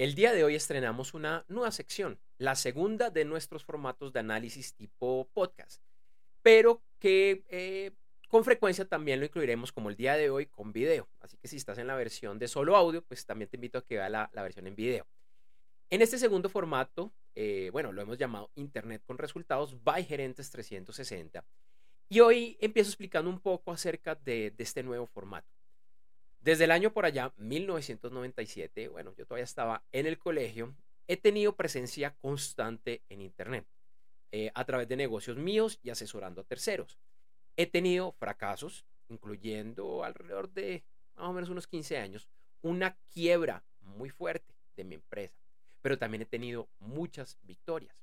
El día de hoy estrenamos una nueva sección, la segunda de nuestros formatos de análisis tipo podcast, pero que eh, con frecuencia también lo incluiremos como el día de hoy con video. Así que si estás en la versión de solo audio, pues también te invito a que vea la, versión en video. En este segundo formato, eh, bueno, lo hemos llamado Internet con resultados by Gerentes 360. Y hoy empiezo explicando un poco acerca de este nuevo formato. Desde el año por allá, 1997, bueno, yo todavía estaba en el colegio, he tenido presencia constante en Internet, eh, a través de negocios míos y asesorando a terceros. He tenido fracasos, incluyendo alrededor de más o menos unos 15 años, una quiebra muy fuerte de mi empresa, pero también he tenido muchas victorias.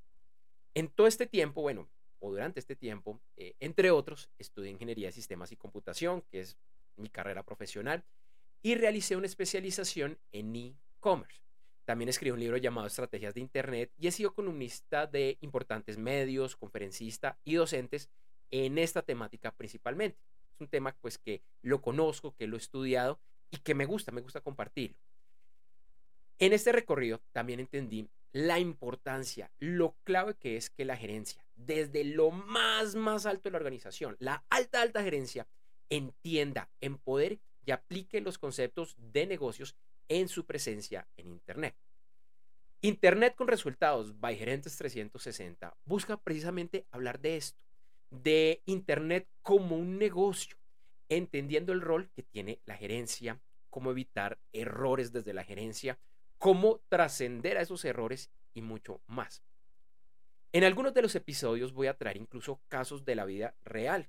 En todo este tiempo, bueno, o durante este tiempo, eh, entre otros, estudié ingeniería de sistemas y computación, que es mi carrera profesional, y realicé una especialización en e-commerce. También escribí un libro llamado Estrategias de Internet y he sido columnista de importantes medios, conferencista y docentes en esta temática principalmente. Es un tema pues que lo conozco, que lo he estudiado y que me gusta, me gusta compartirlo. En este recorrido también entendí la importancia, lo clave que es que la gerencia, desde lo más, más alto de la organización, la alta, alta gerencia, entienda en y aplique los conceptos de negocios en su presencia en Internet. Internet con resultados by Gerentes 360 busca precisamente hablar de esto, de Internet como un negocio, entendiendo el rol que tiene la gerencia, cómo evitar errores desde la gerencia, cómo trascender a esos errores y mucho más. En algunos de los episodios voy a traer incluso casos de la vida real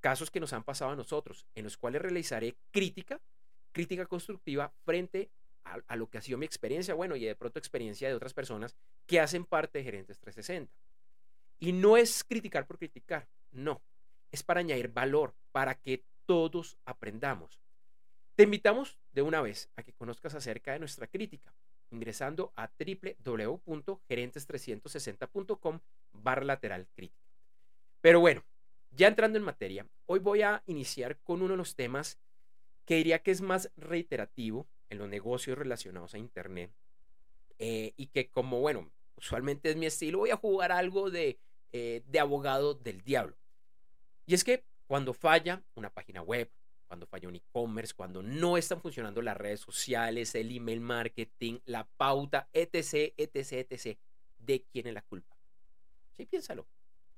casos que nos han pasado a nosotros, en los cuales realizaré crítica, crítica constructiva frente a, lo que ha sido mi experiencia, bueno, y de pronto experiencia de otras personas que hacen parte de Gerentes 360. Y no es criticar por criticar, no, es para añadir valor, para que todos aprendamos. Te invitamos de una vez a que conozcas acerca de nuestra crítica, ingresando a www.gerentes360.com barra lateral crítica. Pero bueno, ya entrando en materia, hoy voy a iniciar con uno de los temas que diría que es más reiterativo en los negocios relacionados a Internet eh, y que como, bueno, usualmente es mi estilo, voy a jugar algo de, eh, de abogado del diablo. Y es que cuando falla una página web, cuando falla un e-commerce, cuando no están funcionando las redes sociales, el email marketing, la pauta, etc., etc., etc., ¿de quién es la culpa? Sí, piénsalo,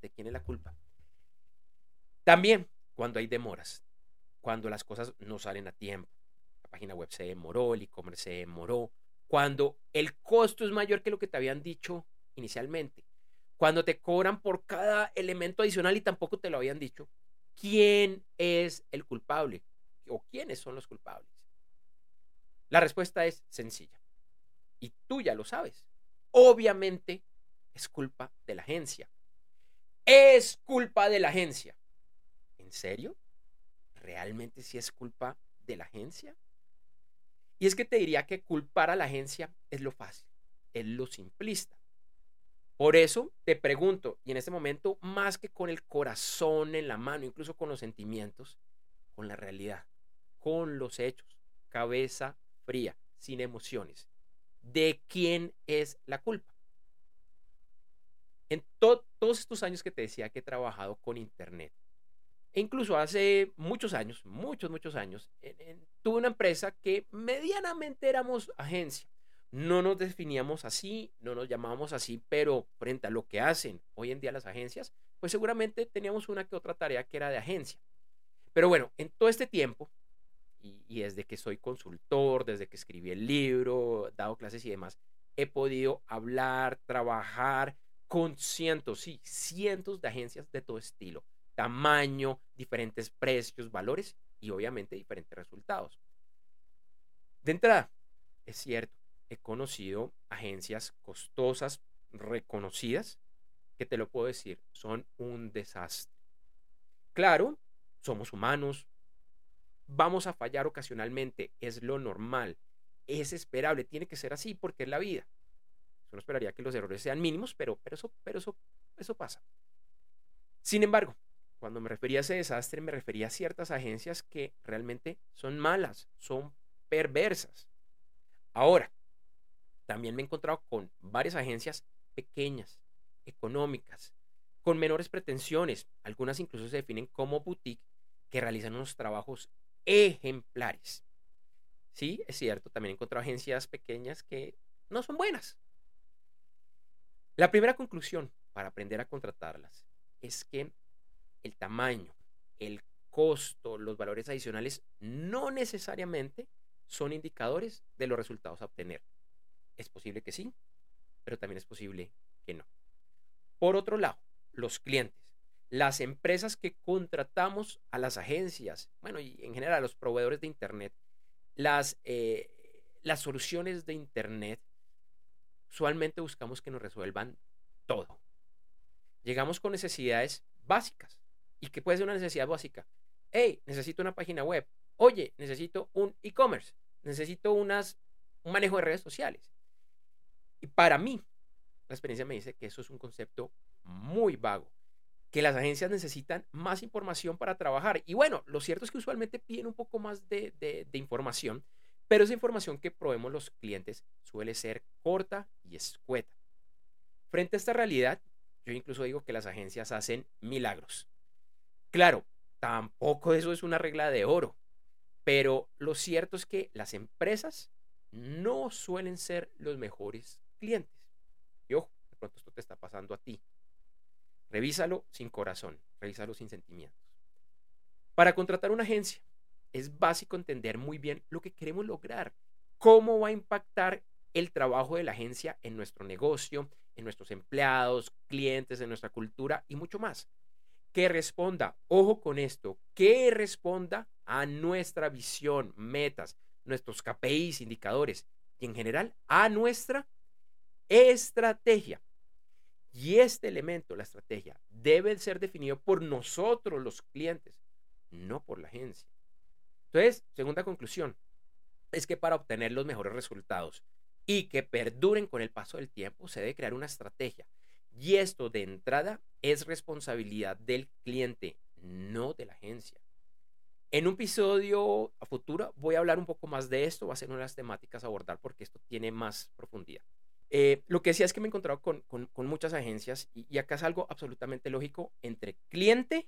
¿de quién es la culpa? También cuando hay demoras, cuando las cosas no salen a tiempo. La página web se demoró, el e-commerce se demoró, cuando el costo es mayor que lo que te habían dicho inicialmente, cuando te cobran por cada elemento adicional y tampoco te lo habían dicho, ¿quién es el culpable? ¿O quiénes son los culpables? La respuesta es sencilla. Y tú ya lo sabes. Obviamente es culpa de la agencia. Es culpa de la agencia. ¿En serio? ¿Realmente si es culpa de la agencia? Y es que te diría que culpar a la agencia es lo fácil, es lo simplista. Por eso te pregunto, y en este momento, más que con el corazón en la mano, incluso con los sentimientos, con la realidad, con los hechos, cabeza fría, sin emociones. ¿De quién es la culpa? En todos estos años que te decía que he trabajado con Internet, e incluso hace muchos años, muchos, muchos años, tuve una empresa que medianamente éramos agencia. No nos definíamos así, no nos llamábamos así, pero frente a lo que hacen hoy en día las agencias, pues seguramente teníamos una que otra tarea que era de agencia. Pero bueno, en todo este tiempo, y, y desde que soy consultor, desde que escribí el libro, dado clases y demás, he podido hablar, trabajar con cientos, sí, cientos de agencias de todo estilo tamaño, diferentes precios, valores y obviamente diferentes resultados. De entrada, es cierto, he conocido agencias costosas, reconocidas, que te lo puedo decir, son un desastre. Claro, somos humanos, vamos a fallar ocasionalmente, es lo normal, es esperable, tiene que ser así porque es la vida. Yo no esperaría que los errores sean mínimos, pero, pero, eso, pero eso, eso pasa. Sin embargo, cuando me refería a ese desastre, me refería a ciertas agencias que realmente son malas, son perversas. Ahora, también me he encontrado con varias agencias pequeñas, económicas, con menores pretensiones. Algunas incluso se definen como boutique que realizan unos trabajos ejemplares. Sí, es cierto, también he encontrado agencias pequeñas que no son buenas. La primera conclusión para aprender a contratarlas es que el tamaño, el costo, los valores adicionales no necesariamente son indicadores de los resultados a obtener. Es posible que sí, pero también es posible que no. Por otro lado, los clientes, las empresas que contratamos a las agencias, bueno, y en general a los proveedores de Internet, las, eh, las soluciones de Internet, usualmente buscamos que nos resuelvan todo. Llegamos con necesidades básicas. ¿Y qué puede ser una necesidad básica? Hey, necesito una página web. Oye, necesito un e-commerce. Necesito unas, un manejo de redes sociales. Y para mí, la experiencia me dice que eso es un concepto muy vago, que las agencias necesitan más información para trabajar. Y bueno, lo cierto es que usualmente piden un poco más de, de información, pero esa información que proveemos los clientes suele ser corta y escueta. Frente a esta realidad, yo incluso digo que las agencias hacen milagros. Claro, tampoco eso es una regla de oro, pero lo cierto es que las empresas no suelen ser los mejores clientes. Y ojo, de pronto esto te está pasando a ti. Revísalo sin corazón, revísalo sin sentimientos. Para contratar una agencia, es básico entender muy bien lo que queremos lograr, cómo va a impactar el trabajo de la agencia en nuestro negocio, en nuestros empleados, clientes, en nuestra cultura y mucho más. Que responda, ojo con esto, que responda a nuestra visión, metas, nuestros KPIs, indicadores y en general a nuestra estrategia. Y este elemento, la estrategia, debe ser definido por nosotros los clientes, no por la agencia. Entonces, segunda conclusión, es que para obtener los mejores resultados y que perduren con el paso del tiempo, se debe crear una estrategia. Y esto de entrada es responsabilidad del cliente, no de la agencia. En un episodio a futuro voy a hablar un poco más de esto, va a ser una de las temáticas a abordar porque esto tiene más profundidad. Eh, lo que decía es que me he encontrado con, muchas agencias y, acá es algo absolutamente lógico entre cliente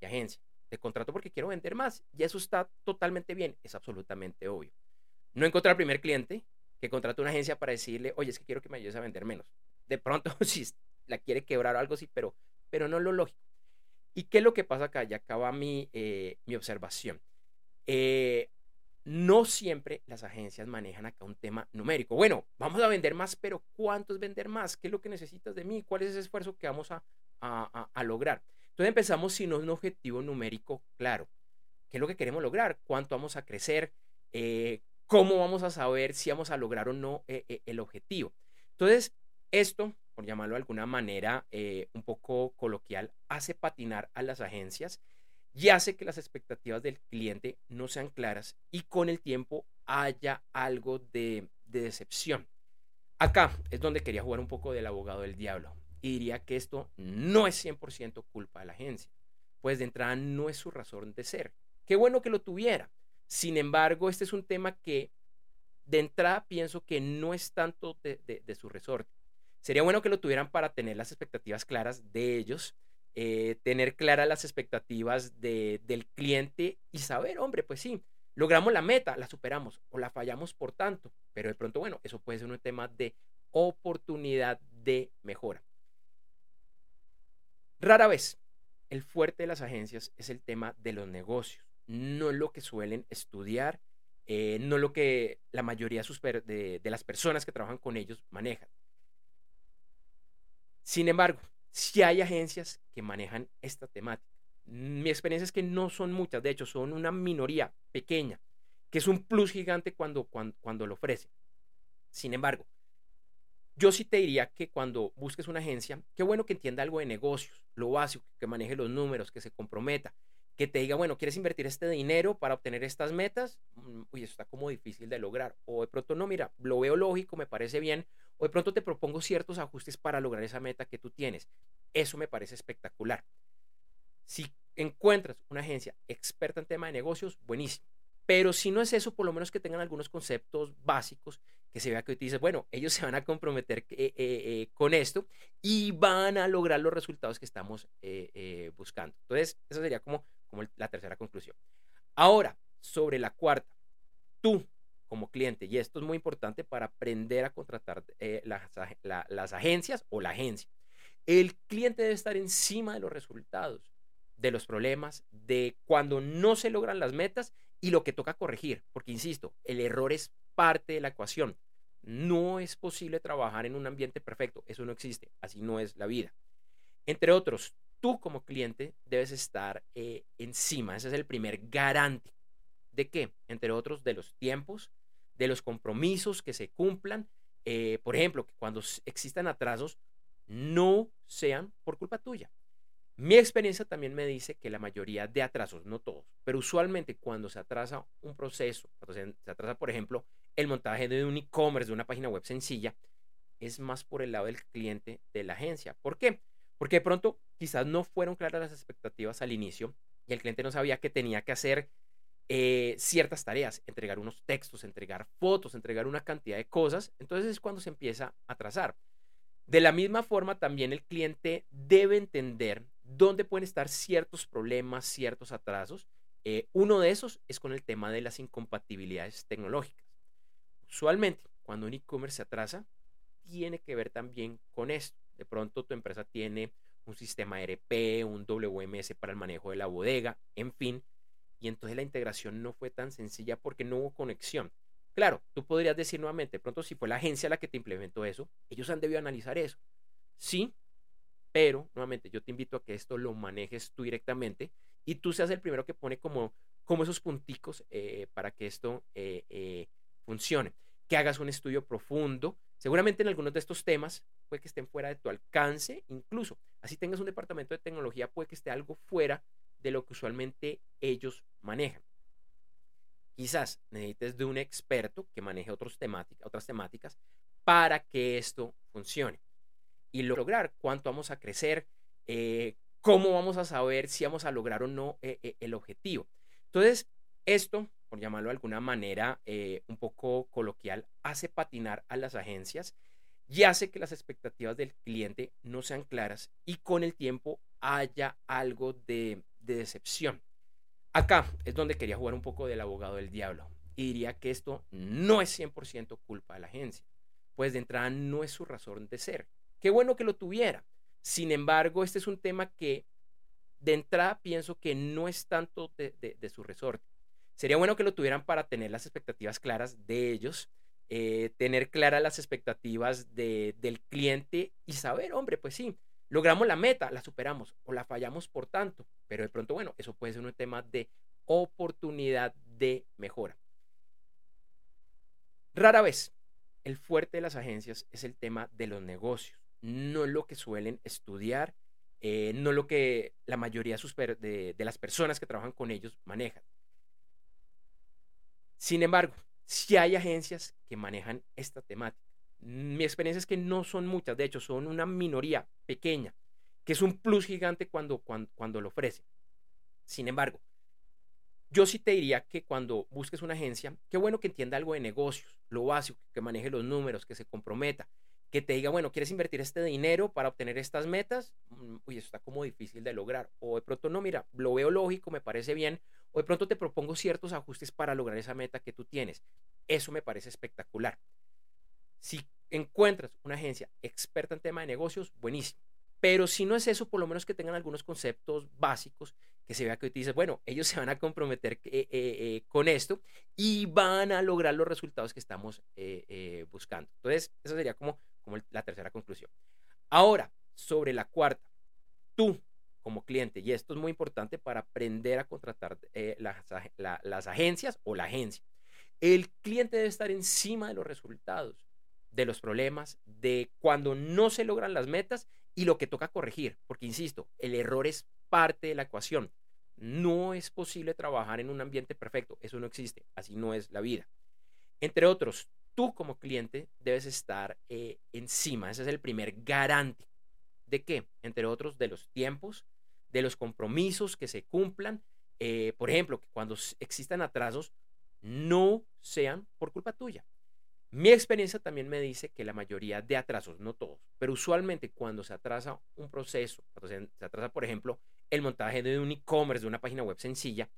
y agencia. Te contrato porque quiero vender más y eso está totalmente bien, es absolutamente obvio. No encontrar al primer cliente que contrata una agencia para decirle, oye, es que quiero que me ayudes a vender menos. De pronto, si la quiere quebrar o algo así, pero, pero no lo lógico. ¿Y qué es lo que pasa acá? Ya acaba mi, eh, mi observación. Eh, no siempre las agencias manejan acá un tema numérico. Bueno, vamos a vender más, pero ¿cuánto es vender más? ¿Qué es lo que necesitas de mí? ¿Cuál es ese esfuerzo que vamos a, lograr? Entonces empezamos sin un objetivo numérico claro. ¿Qué es lo que queremos lograr? ¿Cuánto vamos a crecer? Eh, ¿Cómo vamos a saber si vamos a lograr o no el objetivo? Entonces, esto, por llamarlo de alguna manera un poco coloquial, hace patinar a las agencias y hace que las expectativas del cliente no sean claras y con el tiempo haya algo de, decepción. Acá es donde quería jugar un poco del abogado del diablo y diría que esto no es 100% culpa de la agencia, pues de entrada no es su razón de ser. Qué bueno que lo tuviera. Sin embargo, este es un tema que de entrada pienso que no es tanto de su resorte. Sería bueno que lo tuvieran para tener las expectativas claras de ellos eh, tener claras las expectativas del cliente y saber, hombre, pues sí, logramos la meta, la superamos o la fallamos por tanto, pero de pronto, bueno, eso puede ser un tema de oportunidad de mejora. Rara vez, el fuerte de las agencias es el tema de los negocios, no lo que suelen estudiar, eh, no lo que la mayoría de las personas que trabajan con ellos manejan. Sin embargo, si hay agencias que manejan esta temática. Mi experiencia es que no son muchas, de hecho son una minoría pequeña, que es un plus gigante cuando, cuando, lo ofrece. Sin embargo, yo sí te diría que cuando busques una agencia, qué bueno que entienda algo de negocios, lo básico, que maneje los números, que se comprometa, que te diga, bueno, ¿quieres invertir este dinero para obtener estas metas? Mm, uy, eso está como difícil de lograr. O de pronto, no, mira, lo veo lógico, me parece bien. O de pronto te propongo ciertos ajustes para lograr esa meta que tú tienes. Eso me parece espectacular. Si encuentras una agencia experta en tema de negocios, buenísimo. Pero si no es eso, por lo menos que tengan algunos conceptos básicos, que se vea que hoy te dices, bueno, ellos se van a comprometer eh, eh, eh, con esto y van a lograr los resultados que estamos buscando. Entonces, esa sería como, como la tercera conclusión. Ahora, sobre la cuarta, tú como cliente, y esto es muy importante para aprender a contratar las, las agencias o la agencia. El cliente debe estar encima de los resultados, de los problemas, de cuando no se logran las metas y lo que toca corregir, porque insisto, el error es parte de la ecuación. No es posible trabajar en un ambiente perfecto, eso no existe, así no es la vida. Entre otros, tú como cliente debes estar eh, encima, ese es el primer garante. ¿De qué? Entre otros, de los tiempos, de los compromisos que se cumplan. Eh, por ejemplo, que cuando existan atrasos, no sean por culpa tuya. Mi experiencia también me dice que la mayoría de atrasos, no todos, pero usualmente cuando se atrasa un proceso, cuando se, atrasa, por ejemplo, el montaje de un e-commerce, de una página web sencilla, es más por el lado del cliente de la agencia. ¿Por qué? Porque de pronto quizás no fueron claras las expectativas al inicio y el cliente no sabía que tenía que hacer eh, ciertas tareas, entregar unos textos, entregar fotos, entregar una cantidad de cosas. Entonces es cuando se empieza a atrasar. De la misma forma, también el cliente debe entender dónde pueden estar ciertos problemas, ciertos atrasos. Eh, uno de esos es con el tema de las incompatibilidades tecnológicas. Usualmente, cuando un e-commerce se atrasa, tiene que ver también con esto. De pronto tu empresa tiene un sistema ERP, un WMS para el manejo de la bodega, en fin, y entonces la integración no fue tan sencilla porque no hubo conexión. Claro, tú podrías decir nuevamente, pronto si fue la agencia la que te implementó eso, ellos han debido analizar eso. Sí, pero nuevamente yo te invito a que esto lo manejes tú directamente y tú seas el primero que pone como, como esos punticos eh, para que esto eh, eh, funcione. Que hagas un estudio profundo. Seguramente en algunos de estos temas puede que estén fuera de tu alcance, incluso así tengas un departamento de tecnología, puede que esté algo fuera de lo que usualmente ellos manejan. Quizás necesites de un experto que maneje otras temáticas para que esto funcione y lograr cuánto vamos a crecer, eh, cómo vamos a saber si vamos a lograr o no eh, eh, el objetivo. Entonces, esto, por llamarlo de alguna manera un poco coloquial, hace patinar a las agencias y hace que las expectativas del cliente no sean claras y con el tiempo haya algo de decepción. Acá es donde quería jugar un poco del abogado del diablo y diría que esto no es 100% culpa de la agencia, pues de entrada no es su razón de ser. Qué bueno que lo tuviera. Sin embargo, este es un tema que de entrada pienso que no es tanto de, su resorte. Sería bueno que lo tuvieran para tener las expectativas claras de ellos, eh, tener claras las expectativas del cliente y saber, hombre, pues sí, logramos la meta, la superamos o la fallamos por tanto, pero de pronto, bueno, eso puede ser un tema de oportunidad de mejora. Rara vez, el fuerte de las agencias es el tema de los negocios, no lo que suelen estudiar, eh, no lo que la mayoría de, de las personas que trabajan con ellos manejan. Sin embargo, si hay agencias que manejan esta temática mi experiencia es que no son muchas, de hecho son una minoría pequeña, que es un plus gigante cuando, cuando, lo ofrece. Sin embargo, yo sí te diría que cuando busques una agencia, qué bueno que entienda algo de negocios, lo básico, que maneje los números, que se comprometa, que te diga, bueno, ¿quieres invertir este dinero para obtener estas metas? Mm, uy, eso está como difícil de lograr. O de pronto, no, mira, lo veo lógico, me parece bien. O de pronto te propongo ciertos ajustes para lograr esa meta que tú tienes. Eso me parece espectacular. Si encuentras una agencia experta en tema de negocios, buenísimo. Pero si no es eso, por lo menos que tengan algunos conceptos básicos, que se vea que hoy te dices, bueno, ellos se van a comprometer eh, eh, eh, con esto y van a lograr los resultados que estamos buscando. Entonces, esa sería como, como la tercera conclusión. Ahora, sobre la cuarta, tú como cliente, y esto es muy importante para aprender a contratar las, las agencias o la agencia, el cliente debe estar encima de los resultados de los problemas, de cuando no se logran las metas y lo que toca corregir. Porque, insisto, el error es parte de la ecuación. No es posible trabajar en un ambiente perfecto. Eso no existe. Así no es la vida. Entre otros, tú como cliente debes estar eh, encima. Ese es el primer garante. ¿De qué? Entre otros, de los tiempos, de los compromisos que se cumplan. Eh, por ejemplo, que cuando existan atrasos, no sean por culpa tuya. Mi experiencia también me dice que la mayoría de atrasos, no todos, pero usualmente cuando se atrasa un proceso, cuando se, atrasa, por ejemplo, el montaje de un e-commerce, de una página web sencilla,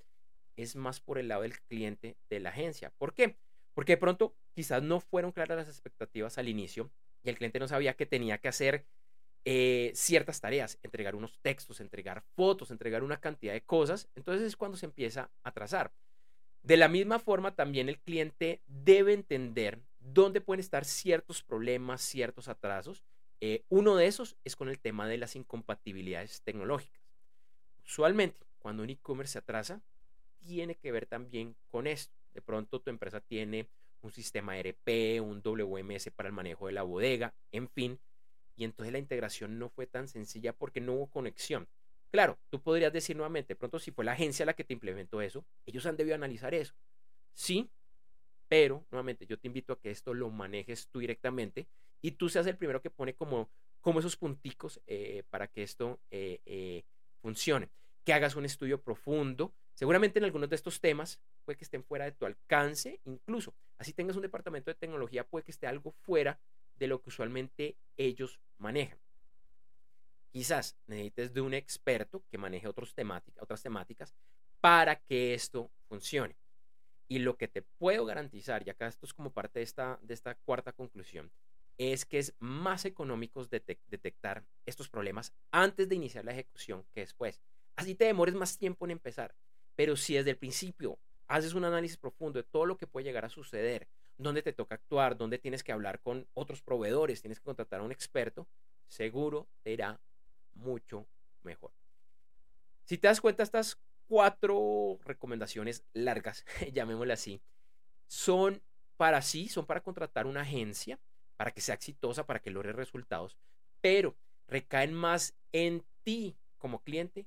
es más por el lado del cliente de la agencia. ¿Por qué? Porque de pronto quizás no fueron claras las expectativas al inicio y el cliente no sabía que tenía que hacer eh, ciertas tareas, entregar unos textos, entregar fotos, entregar una cantidad de cosas. Entonces es cuando se empieza a trazar. De la misma forma, también el cliente debe entender dónde pueden estar ciertos problemas, ciertos atrasos. Eh, uno de esos es con el tema de las incompatibilidades tecnológicas. Usualmente, cuando un e-commerce se atrasa, tiene que ver también con esto. De pronto tu empresa tiene un sistema ERP, un WMS para el manejo de la bodega, en fin, y entonces la integración no fue tan sencilla porque no hubo conexión. Claro, tú podrías decir nuevamente, pronto si fue la agencia la que te implementó eso, ellos han debido analizar eso. Sí, pero nuevamente yo te invito a que esto lo manejes tú directamente y tú seas el primero que pone como, como esos punticos eh, para que esto eh, eh, funcione. Que hagas un estudio profundo. Seguramente en algunos de estos temas puede que estén fuera de tu alcance, incluso así tengas un departamento de tecnología, puede que esté algo fuera de lo que usualmente ellos manejan. Quizás necesites de un experto que maneje otras temáticas para que esto funcione. Y lo que te puedo garantizar, y acá esto es como parte de esta, de esta cuarta conclusión, es que es más económico detectar estos problemas antes de iniciar la ejecución que después. Así te demores más tiempo en empezar. Pero si desde el principio haces un análisis profundo de todo lo que puede llegar a suceder, dónde te toca actuar, dónde tienes que hablar con otros proveedores, tienes que contratar a un experto, seguro te irá mucho mejor. Si te das cuenta, estas cuatro recomendaciones largas, llamémosle así, son para sí, son para contratar una agencia, para que sea exitosa, para que logre resultados, pero recaen más en ti como cliente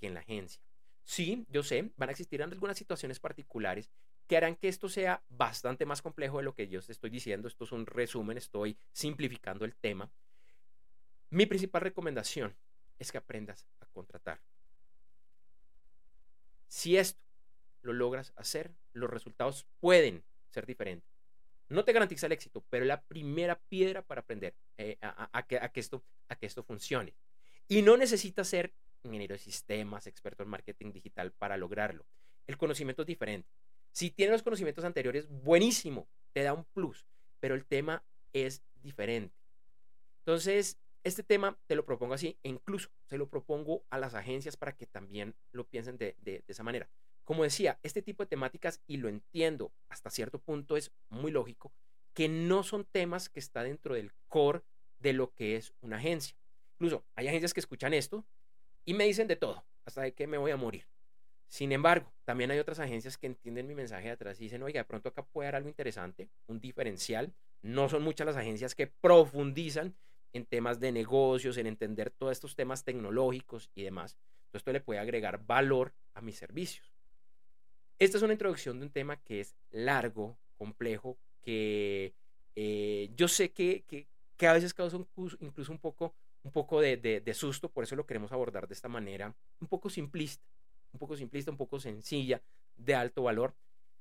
que en la agencia. Sí, yo sé, van a existir algunas situaciones particulares que harán que esto sea bastante más complejo de lo que yo te estoy diciendo. Esto es un resumen, estoy simplificando el tema. Mi principal recomendación es que aprendas a contratar. Si esto lo logras hacer, los resultados pueden ser diferentes. No te garantiza el éxito, pero es la primera piedra para aprender eh, a, que, esto, a que esto funcione. Y no necesitas ser ingeniero de sistemas, experto en marketing digital para lograrlo. El conocimiento es diferente. Si tienes los conocimientos anteriores, buenísimo, te da un plus, pero el tema es diferente. Entonces, este tema te lo propongo así e incluso se lo propongo a las agencias para que también lo piensen de, de, esa manera. Como decía, este tipo de temáticas, y lo entiendo hasta cierto punto, es muy lógico, que no son temas que está dentro del core de lo que es una agencia. Incluso hay agencias que escuchan esto y me dicen de todo, hasta de que me voy a morir. Sin embargo, también hay otras agencias que entienden mi mensaje de atrás y dicen, oiga, de pronto acá puede haber algo interesante, un diferencial. No son muchas las agencias que profundizan en temas de negocios, en entender todos estos temas tecnológicos y demás. Entonces, esto le puede agregar valor a mis servicios. Esta es una introducción de un tema que es largo, complejo, que eh, yo sé que, que, que, a veces causa incluso un poco, un poco de, de, susto, por eso lo queremos abordar de esta manera, un poco simplista un poco simplista, un poco sencilla, de alto valor.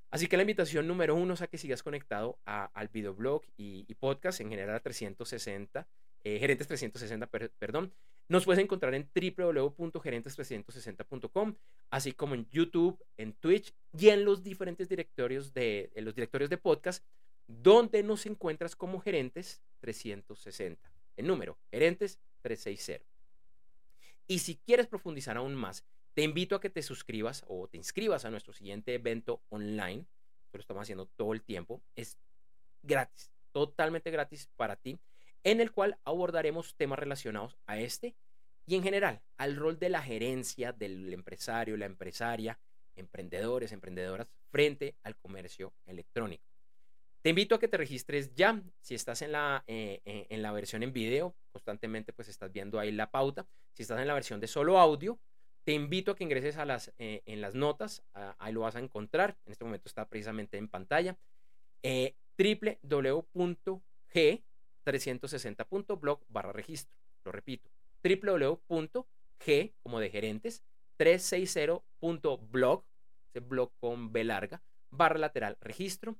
Así que la invitación número uno es a que sigas conectado al videoblog y, y podcast en general a 360, eh, Gerentes 360, perdón. Nos puedes encontrar en www.gerentes360.com, así como en YouTube, en Twitch y en los diferentes directorios de, los directorios de podcast, donde nos encuentras como Gerentes 360. Número, Gerentes 360. Y si quieres profundizar aún más te invito a que te suscribas o te inscribas a nuestro siguiente evento online. Lo estamos haciendo todo el tiempo. Es gratis, totalmente gratis para ti, en el cual abordaremos temas relacionados a este y en general al rol de la gerencia del empresario, la empresaria, emprendedores, emprendedoras frente al comercio electrónico. Te invito a que te registres ya. Si estás en la, eh, eh, en la versión en video, constantemente pues estás viendo ahí la pauta. Si estás en la versión de solo audio, te invito a que ingreses a las, eh, en las notas, ahí lo vas a encontrar, en este momento está precisamente en pantalla, eh, www.g360.blog barra registro. Lo repito, www.g como de gerentes, 360.blog, ese blog con B larga, barra lateral registro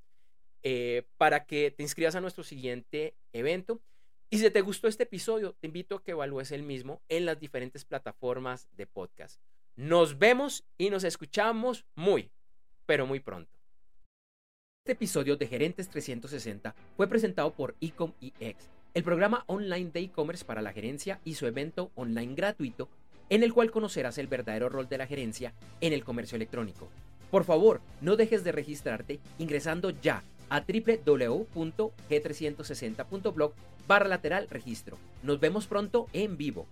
eh, para que te inscribas a nuestro siguiente evento. Y si te gustó este episodio, te invito a que evalúes el mismo en las diferentes plataformas de podcast. Nos vemos y nos escuchamos muy, pero muy pronto. Este episodio de Gerentes 360 fue presentado por Ecom EX, el programa online de e-commerce para la gerencia y su evento online gratuito en el cual conocerás el verdadero rol de la gerencia en el comercio electrónico. Por favor, no dejes de registrarte ingresando ya a www.g360.blog barra lateral registro. Nos vemos pronto en vivo.